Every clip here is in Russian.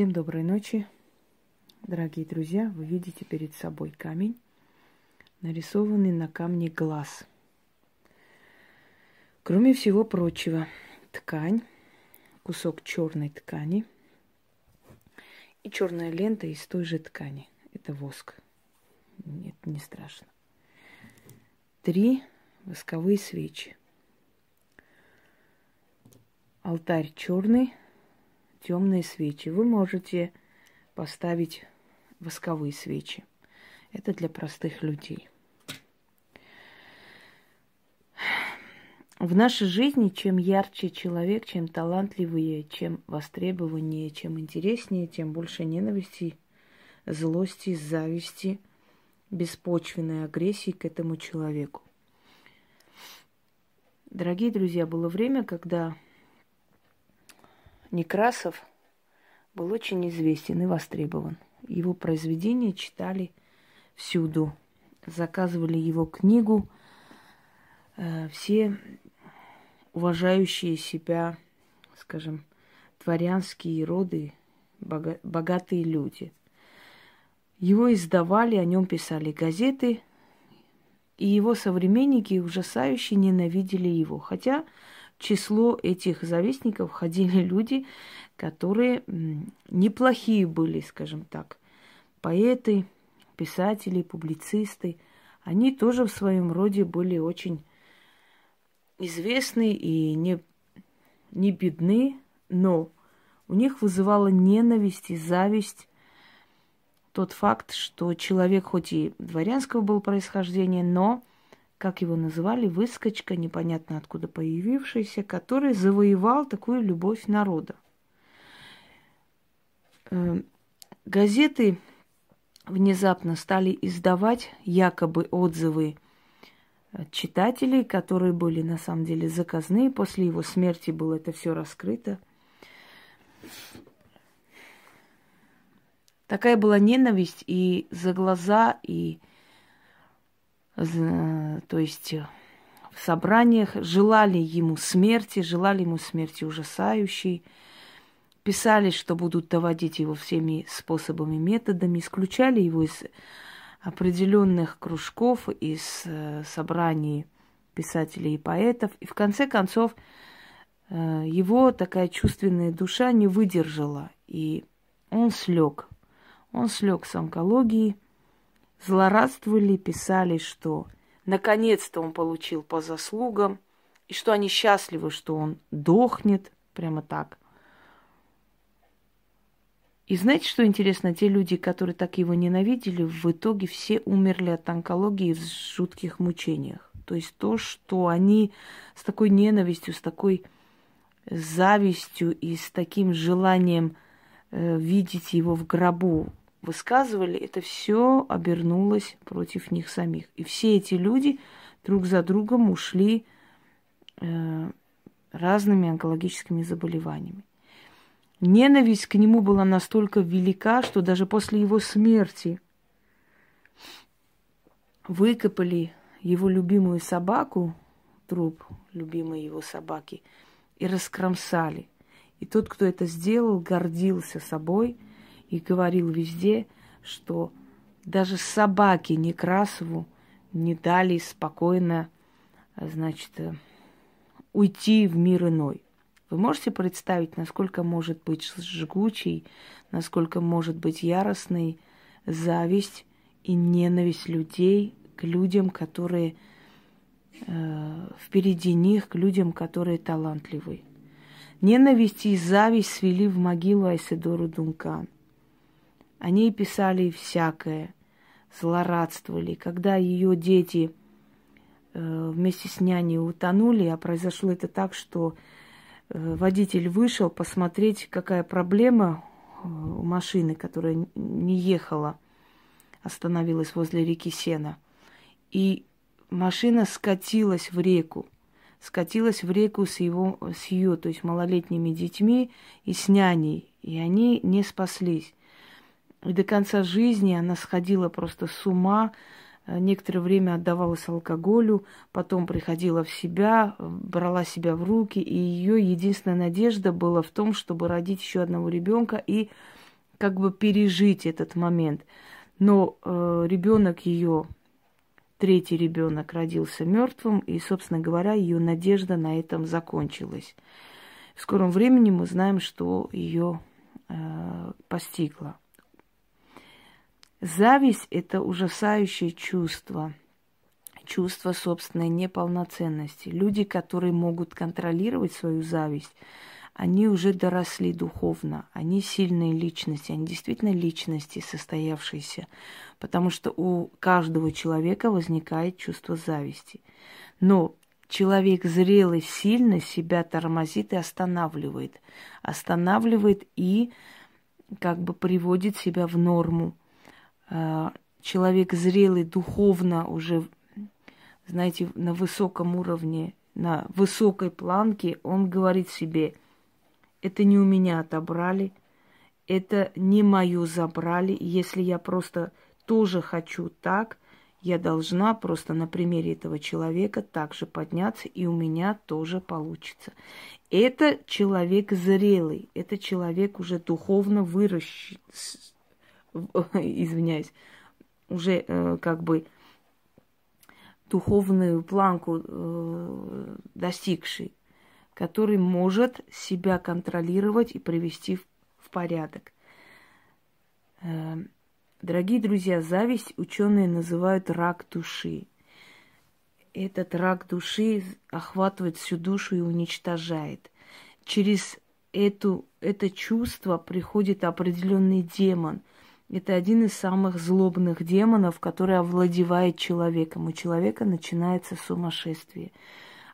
Всем доброй ночи, дорогие друзья. Вы видите перед собой камень, нарисованный на камне глаз. Кроме всего прочего, ткань, кусок черной ткани и черная лента из той же ткани. Это воск. Нет, не страшно. Три восковые свечи. Алтарь черный, темные свечи. Вы можете поставить восковые свечи. Это для простых людей. В нашей жизни чем ярче человек, чем талантливее, чем востребованнее, чем интереснее, тем больше ненависти, злости, зависти, беспочвенной агрессии к этому человеку. Дорогие друзья, было время, когда Некрасов был очень известен и востребован. Его произведения читали всюду, заказывали его книгу э, все уважающие себя, скажем, дворянские роды, бога- богатые люди. Его издавали, о нем писали газеты, и его современники ужасающе ненавидели его. Хотя число этих завистников входили люди, которые неплохие были, скажем так, поэты, писатели, публицисты. Они тоже в своем роде были очень известны и не, не бедны, но у них вызывала ненависть и зависть тот факт, что человек хоть и дворянского был происхождения, но как его называли, выскочка, непонятно откуда появившийся, который завоевал такую любовь народа. Эм, газеты внезапно стали издавать якобы отзывы э, читателей, которые были на самом деле заказные. После его смерти было это все раскрыто. Такая была ненависть и за глаза, и то есть э, в собраниях желали ему смерти, желали ему смерти ужасающей, писали, что будут доводить его всеми способами, методами, исключали его из определенных кружков, из э, собраний писателей и поэтов. И в конце концов э, его такая чувственная душа не выдержала, и он слег. Он слег с онкологией, злорадствовали, писали, что наконец-то он получил по заслугам, и что они счастливы, что он дохнет, прямо так. И знаете, что интересно? Те люди, которые так его ненавидели, в итоге все умерли от онкологии в жутких мучениях. То есть то, что они с такой ненавистью, с такой завистью и с таким желанием э, видеть его в гробу высказывали, это все обернулось против них самих. И все эти люди друг за другом ушли э, разными онкологическими заболеваниями. Ненависть к нему была настолько велика, что даже после его смерти выкопали его любимую собаку, труп любимой его собаки, и раскромсали. И тот, кто это сделал, гордился собой – и говорил везде, что даже собаке Некрасову не дали спокойно, значит, э, уйти в мир иной. Вы можете представить, насколько может быть жгучей, насколько может быть яростной зависть и ненависть людей к людям, которые э, впереди них, к людям, которые талантливы. Ненависть и зависть свели в могилу Айседору Дункан – они писали всякое, злорадствовали. Когда ее дети э, вместе с няней утонули, а произошло это так, что э, водитель вышел посмотреть, какая проблема э, у машины, которая не ехала, остановилась возле реки Сена. И машина скатилась в реку. Скатилась в реку с, его, с ее, то есть малолетними детьми и с няней. И они не спаслись. И до конца жизни она сходила просто с ума, э, некоторое время отдавалась алкоголю, потом приходила в себя, брала себя в руки, и ее единственная надежда была в том, чтобы родить еще одного ребенка и как бы пережить этот момент. Но э, ребенок ее, третий ребенок, родился мертвым, и, собственно говоря, ее надежда на этом закончилась. В скором времени мы знаем, что ее э, постигло. Зависть – это ужасающее чувство, чувство собственной неполноценности. Люди, которые могут контролировать свою зависть, они уже доросли духовно, они сильные личности, они действительно личности состоявшиеся, потому что у каждого человека возникает чувство зависти. Но человек зрелый сильно себя тормозит и останавливает. Останавливает и как бы приводит себя в норму. А, человек зрелый духовно уже, знаете, на высоком уровне, на высокой планке, он говорит себе, это не у меня отобрали, это не мое забрали. Если я просто тоже хочу так, я должна просто на примере этого человека также подняться, и у меня тоже получится. Это человек зрелый, это человек уже духовно выращен, извиняюсь, уже э, как бы духовную планку э, достигший, который может себя контролировать и привести в, в порядок. Э, Дорогие друзья, зависть ученые называют рак души. Этот рак души охватывает всю душу и уничтожает. Через эту, это чувство приходит определенный демон. Это один из самых злобных демонов, который овладевает человеком. У человека начинается сумасшествие.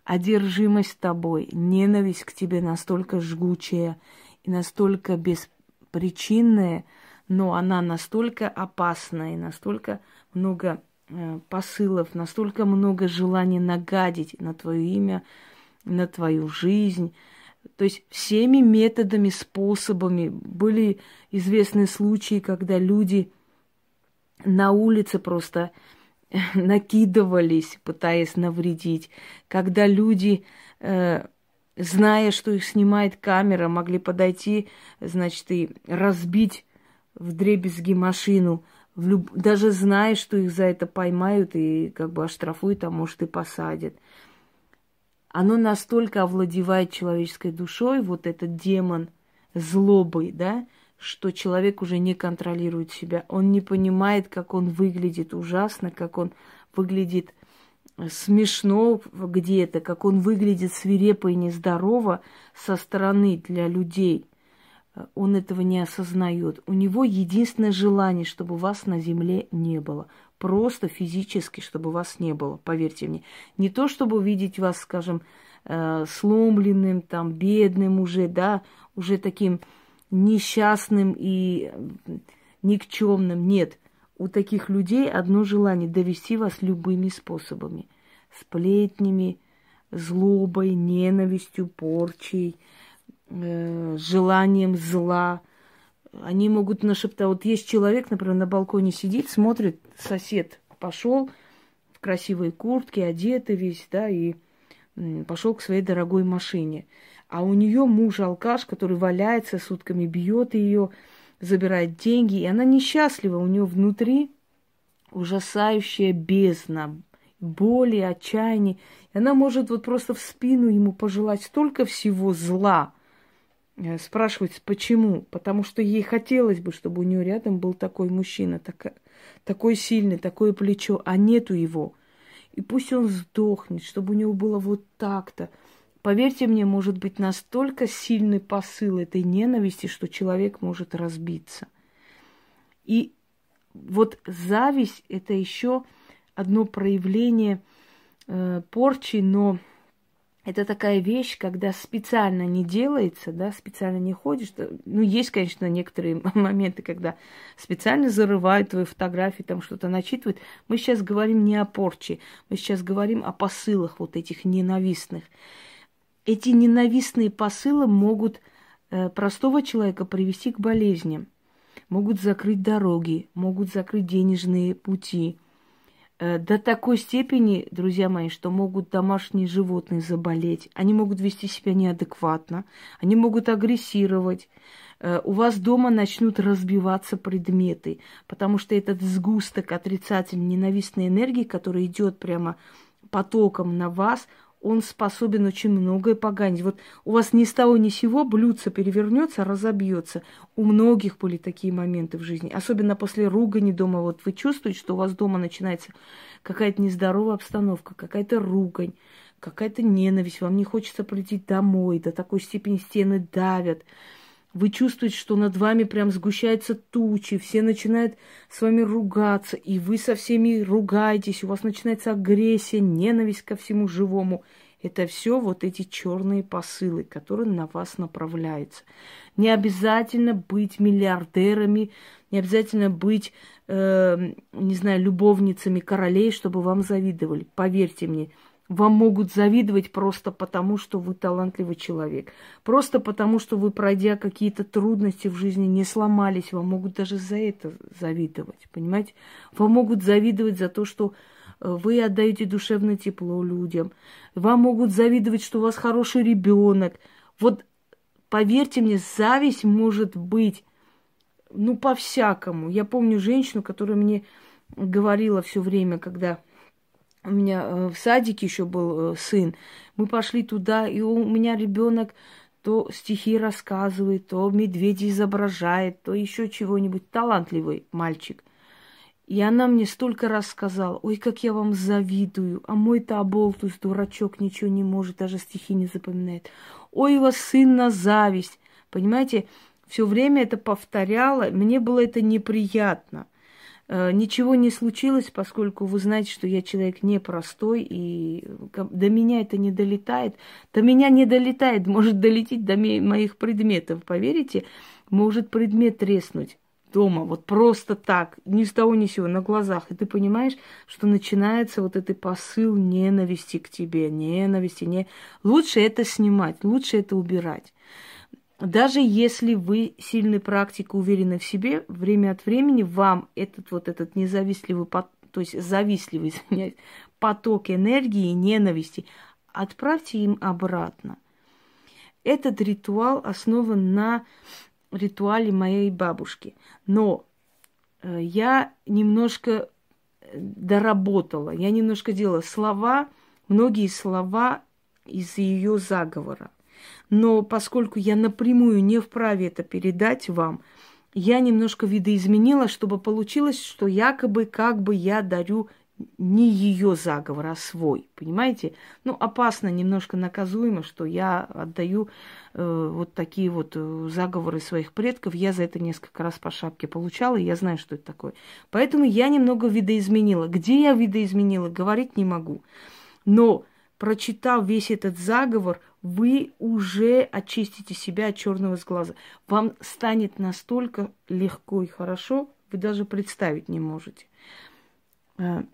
Одержимость тобой, ненависть к тебе настолько жгучая и настолько беспричинная – но она настолько опасна и настолько много э, посылов, настолько много желания нагадить на твое имя, на твою жизнь. То есть всеми методами, способами были известны случаи, когда люди на улице просто накидывались, пытаясь навредить, когда люди, э, зная, что их снимает камера, могли подойти, значит, и разбить в дребезги машину, в люб... даже зная, что их за это поймают и как бы оштрафуют, а может и посадят. Оно настолько овладевает человеческой душой, вот этот демон злобы, да, что человек уже не контролирует себя. Он не понимает, как он выглядит ужасно, как он выглядит смешно где-то, как он выглядит свирепо и нездорово со стороны для людей – он этого не осознает. У него единственное желание, чтобы вас на земле не было. Просто физически, чтобы вас не было, поверьте мне. Не то, чтобы увидеть вас, скажем, э, сломленным, там, бедным уже, да, уже таким несчастным и никчемным. Нет, у таких людей одно желание – довести вас любыми способами. Сплетнями, злобой, ненавистью, порчей – э, желанием зла. Они могут нашептать. Вот есть человек, например, на балконе сидит, смотрит, сосед пошел в красивой куртке, одетый весь, да, и пошел к своей дорогой машине. А у нее муж алкаш, который валяется сутками, бьет ее, забирает деньги, и она несчастлива. У нее внутри ужасающая бездна, боли, отчаяния. И она может вот просто в спину ему пожелать столько всего зла, спрашивать, почему? Потому что ей хотелось бы, чтобы у нее рядом был такой мужчина, так, такой сильный, такое плечо, а нету его. И пусть он сдохнет, чтобы у него было вот так-то. Поверьте мне, может быть настолько сильный посыл этой ненависти, что человек может разбиться. И вот зависть это еще одно проявление э, порчи, но это такая вещь, когда специально не делается, да, специально не ходишь. Ну, есть, конечно, некоторые моменты, когда специально зарывают твои фотографии, там что-то начитывают. Мы сейчас говорим не о порче, мы сейчас говорим о посылах вот этих ненавистных. Эти ненавистные посылы могут э, простого человека привести к болезням, могут закрыть дороги, могут закрыть денежные пути – до такой степени, друзья мои, что могут домашние животные заболеть, они могут вести себя неадекватно, они могут агрессировать, Э, у вас дома начнут разбиваться предметы, потому что этот сгусток отрицательной ненавистной энергии, который идет прямо потоком на вас, он способен очень многое поганить. Вот у вас ни с того ни сего блюдце перевернется, разобьется. У многих были такие моменты в жизни, особенно после ругани дома. Вот вы чувствуете, что у вас дома начинается какая-то нездоровая обстановка, какая-то ругань, какая-то ненависть. Вам не хочется прийти домой, до такой степени стены давят. Вы чувствуете, что над вами прям сгущаются тучи, все начинают с вами ругаться, и вы со всеми ругаетесь, у вас начинается агрессия, ненависть ко всему живому. Это все вот эти черные посылы, которые на вас направляются. Не обязательно быть миллиардерами, не обязательно быть, э, не знаю, любовницами королей, чтобы вам завидовали. Поверьте мне, вам могут завидовать просто потому, что вы талантливый человек. Просто потому, что вы, пройдя какие-то трудности в жизни, не сломались. Вам могут даже за это завидовать. Понимаете? Вам могут завидовать за то, что э, вы отдаете душевное тепло людям. Вам могут завидовать, что у вас хороший ребенок. Вот поверьте мне, зависть может быть, ну, по-всякому. Я помню женщину, которая мне говорила все время, когда у меня э, в садике еще был э, сын. Мы пошли туда, и у меня ребенок то стихи рассказывает, то медведя изображает, то еще чего-нибудь. Талантливый мальчик. И она мне столько раз сказала, ой, как я вам завидую, а мой-то оболтус, дурачок, ничего не может, даже стихи не запоминает. Ой, у вас сын на зависть. Понимаете, все время это повторяла, мне было это неприятно. Э, ничего не случилось, поскольку вы знаете, что я человек непростой, и до меня это не долетает. До меня не долетает, может долететь до моих предметов, поверите? Может предмет треснуть дома, вот просто так, ни с того ни с сего, на глазах. И ты понимаешь, что начинается вот этот посыл ненависти к тебе, ненависти. Не... Лучше это снимать, лучше это убирать. Даже если вы сильный практик, уверены в себе, время от времени вам этот вот этот независливый, то есть завистливый, извиняюсь, поток энергии и ненависти, отправьте им обратно. Этот ритуал основан на ритуале моей бабушки. Но э, я немножко э, доработала, я немножко делала слова, многие слова из ее заговора. Но поскольку я напрямую не вправе это передать вам, я немножко видоизменила, чтобы получилось, что якобы как бы я дарю не ее заговор, а свой, понимаете? Ну, опасно, немножко наказуемо, что я отдаю э, вот такие вот э, заговоры своих предков. Я за это несколько раз по шапке получала, и я знаю, что это такое. Поэтому я немного видоизменила. Где я видоизменила, говорить не могу. Но прочитав весь этот заговор, вы уже очистите себя от черного сглаза. Вам станет настолько легко и хорошо, вы даже представить не можете. А,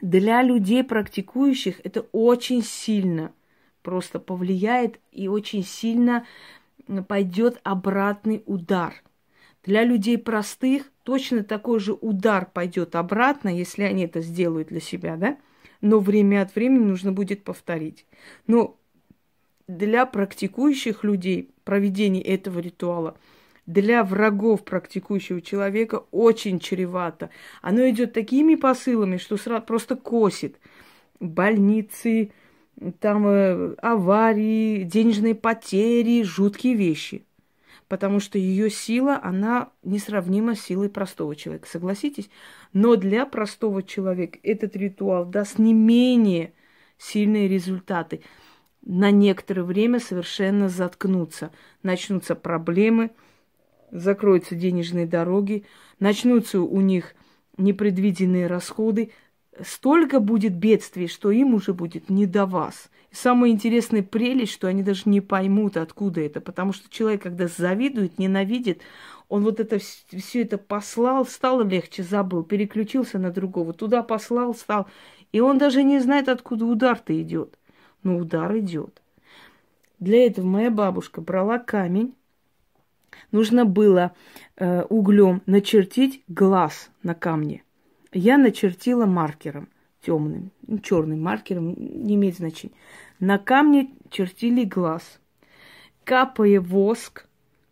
для людей практикующих это очень сильно просто повлияет и очень сильно пойдет обратный удар. Для людей простых точно такой же удар пойдет обратно, если они это сделают для себя, да? но время от времени нужно будет повторить. Но для практикующих людей проведение этого ритуала для врагов практикующего человека очень чревато. Оно идет такими посылами, что сразу просто косит. Больницы, там э, аварии, денежные потери, жуткие вещи потому что ее сила, она несравнима с силой простого человека, согласитесь? Но для простого человека этот ритуал даст не менее сильные результаты. На некоторое время совершенно заткнутся, начнутся проблемы, закроются денежные дороги, начнутся у них непредвиденные расходы, столько будет бедствий, что им уже будет не до вас. И самое интересное прелесть, что они даже не поймут, откуда это. Потому что человек, когда завидует, ненавидит, он вот это все это послал, стало легче, забыл, переключился на другого, туда послал, стал. И он даже не знает, откуда удар-то идет. Но удар идет. Для этого моя бабушка брала камень. Нужно было э, углем начертить глаз на камне я начертила маркером темным, ну, черным маркером, не имеет значения. На камне чертили глаз. Капая воск,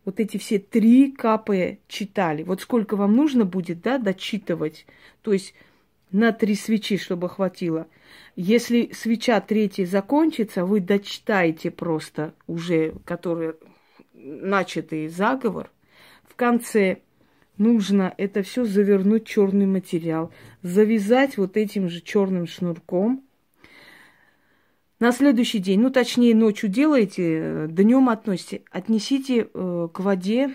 вот эти все три капы читали. Вот сколько вам нужно будет, да, дочитывать. То есть на три свечи, чтобы хватило. Если свеча третья закончится, вы дочитаете просто уже, который начатый заговор. В конце нужно это все завернуть черный материал, завязать вот этим же черным шнурком. На следующий день, ну точнее ночью делаете, днем относите, отнесите э, к воде,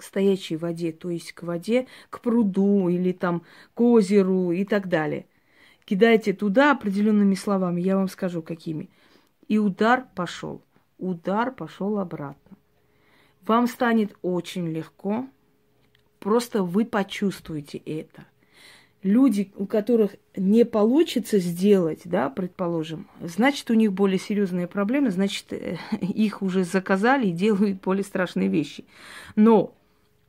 к стоячей воде, то есть к воде, к пруду или там к озеру и так далее. Кидайте туда определенными словами, я вам скажу какими. И удар пошел, удар пошел обратно. Вам станет очень легко, Просто вы почувствуете это. Люди, у которых не получится сделать, да, предположим, значит, у них более серьезные проблемы, значит, э, их уже заказали и делают более страшные вещи. Но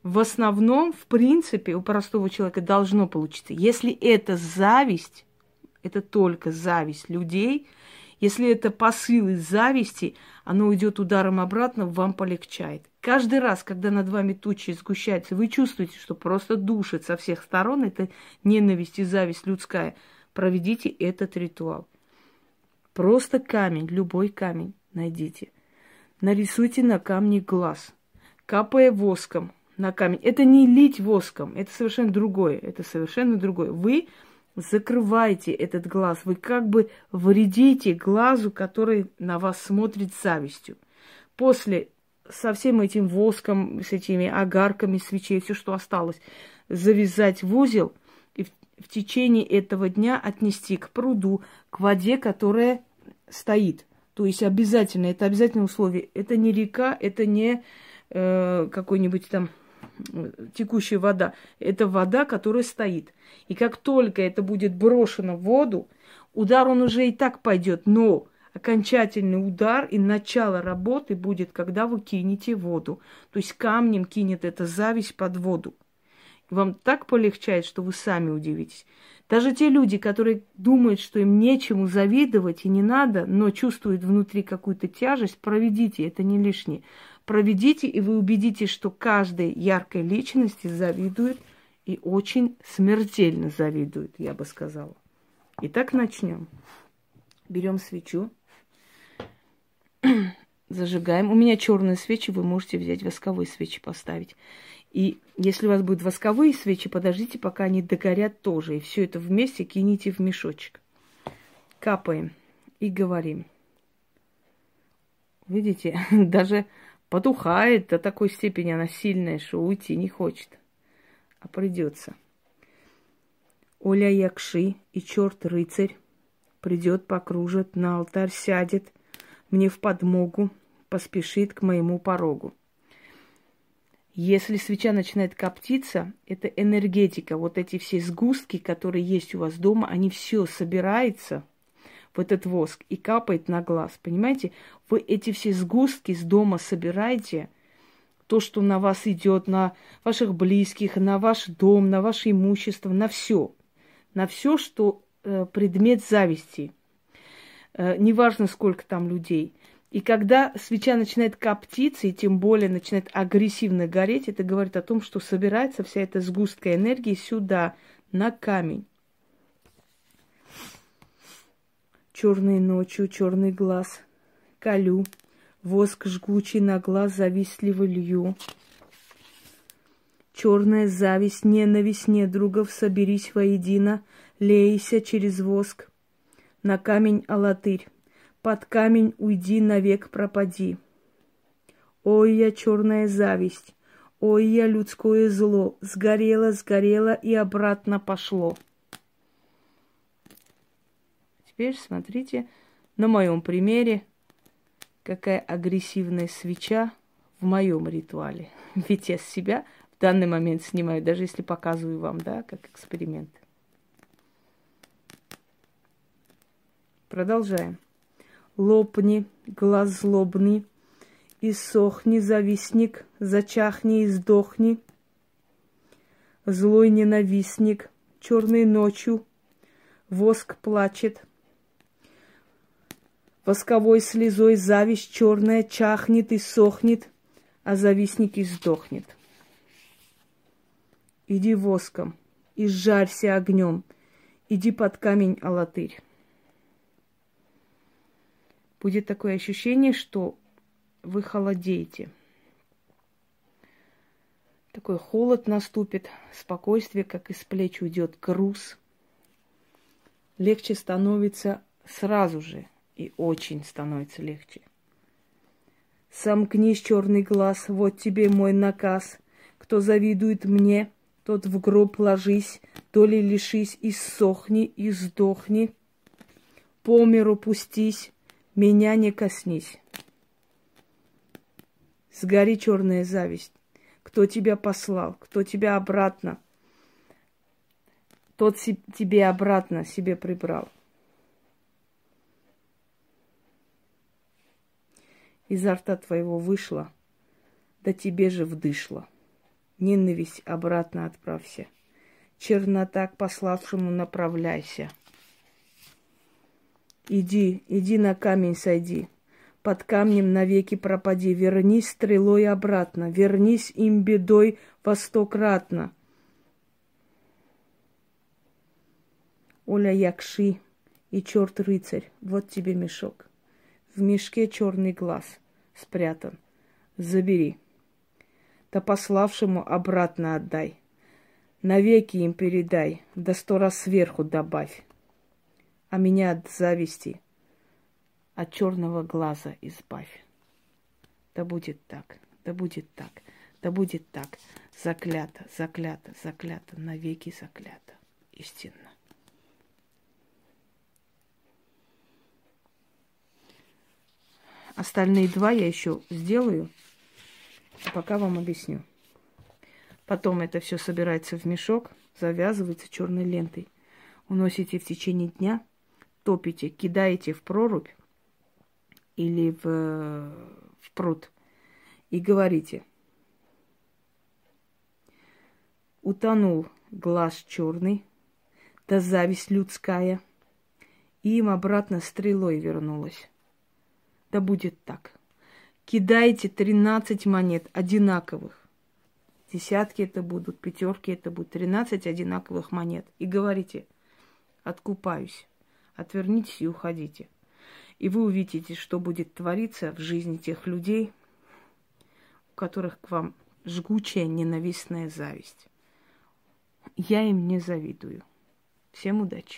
в основном, в принципе, у простого человека должно получиться. Если это зависть, это только зависть людей, если это посыл из зависти, оно уйдет ударом обратно, вам полегчает. Каждый раз, когда над вами тучи сгущаются, вы чувствуете, что просто душит со всех сторон, это ненависть и зависть людская. Проведите этот ритуал. Просто камень, любой камень найдите. Нарисуйте на камне глаз, капая воском на камень. Это не лить воском, это совершенно другое, это совершенно другое. Вы закрываете этот глаз, вы как бы вредите глазу, который на вас смотрит завистью. После со всем этим воском, с этими огарками свечей, все, что осталось, завязать в узел и в, в течение этого дня отнести к пруду, к воде, которая стоит. То есть обязательно, это обязательное условие. Это не река, это не э, какой-нибудь там текущая вода. Это вода, которая стоит. И как только это будет брошено в воду, удар он уже и так пойдет, но окончательный удар и начало работы будет, когда вы кинете воду. То есть камнем кинет эта зависть под воду. И вам так полегчает, что вы сами удивитесь. Даже те люди, которые думают, что им нечему завидовать и не надо, но чувствуют внутри какую-то тяжесть, проведите, это не лишнее. Проведите, и вы убедитесь, что каждой яркой личности завидует и очень смертельно завидует, я бы сказала. Итак, начнем. Берем свечу. зажигаем. У меня черные свечи, вы можете взять восковые свечи поставить. И если у вас будут восковые свечи, подождите, пока они догорят тоже. И все это вместе кините в мешочек. Капаем и говорим. Видите, даже потухает до такой степени она сильная, что уйти не хочет. А придется. Оля Якши и черт рыцарь придет, покружит, на алтарь сядет – мне в подмогу, поспешит к моему порогу. Если свеча начинает коптиться, это энергетика. Вот эти все сгустки, которые есть у вас дома, они все собираются в этот воск и капает на глаз. Понимаете? Вы эти все сгустки с дома собираете, то, что на вас идет, на ваших близких, на ваш дом, на ваше имущество, на все. На все, что э, предмет зависти – Э, неважно, сколько там людей. И когда свеча начинает коптиться, и тем более начинает агрессивно гореть, это говорит о том, что собирается вся эта сгустка энергии сюда, на камень. Черной ночью, черный глаз, колю, воск жгучий на глаз завистливо лью. Черная зависть, ненависть недругов, соберись воедино, лейся через воск, на камень алатырь, под камень уйди, навек пропади. Ой, я черная зависть, ой, я людское зло, сгорело, сгорело и обратно пошло. Теперь смотрите на моем примере, какая агрессивная свеча в моем ритуале. Ведь я себя в данный момент снимаю, даже если показываю вам, да, как эксперимент. Продолжаем. Лопни, глаз злобный, и сохни, завистник, зачахни и сдохни. Злой ненавистник, черной ночью, воск плачет. Восковой слезой зависть черная чахнет и сохнет, а завистник и сдохнет. Иди воском, и сжарься огнем, иди под камень, Алатырь. Будет такое ощущение, что вы холодеете. Такой холод наступит, спокойствие, как из плеч уйдет груз. Легче становится сразу же, и очень становится легче. Сомкнись, черный глаз, вот тебе мой наказ. Кто завидует мне, тот в гроб ложись, то ли лишись, и сохни, и сдохни. По миру пустись, меня не коснись. Сгори черная зависть. Кто тебя послал, кто тебя обратно, тот тебе обратно себе прибрал. Изо рта твоего вышла, да тебе же вдышло. Ненависть обратно отправься. Чернота к пославшему направляйся. Иди, иди на камень сойди, под камнем навеки пропади, вернись стрелой обратно, вернись им бедой востократно. Оля Якши и черт рыцарь, вот тебе мешок. В мешке черный глаз спрятан. Забери. Да пославшему обратно отдай. Навеки им передай, да сто раз сверху добавь. А меня от зависти, от черного глаза избавь. Да будет так, да будет так, да будет так. Заклято, заклято, заклято, навеки заклято. Истинно. Остальные два я еще сделаю, а пока вам объясню. Потом это все собирается в мешок, завязывается черной лентой. Уносите в течение дня, топите, кидаете в прорубь или в, в пруд и говорите. Утонул глаз черный, да зависть людская, и им обратно стрелой вернулась. Да будет так. Кидайте 13 монет одинаковых. Десятки это будут, пятерки это будут, 13 одинаковых монет. И говорите, откупаюсь, отвернитесь и уходите. И вы увидите, что будет твориться в жизни тех людей, у которых к вам жгучая ненавистная зависть. Я им не завидую. Всем удачи!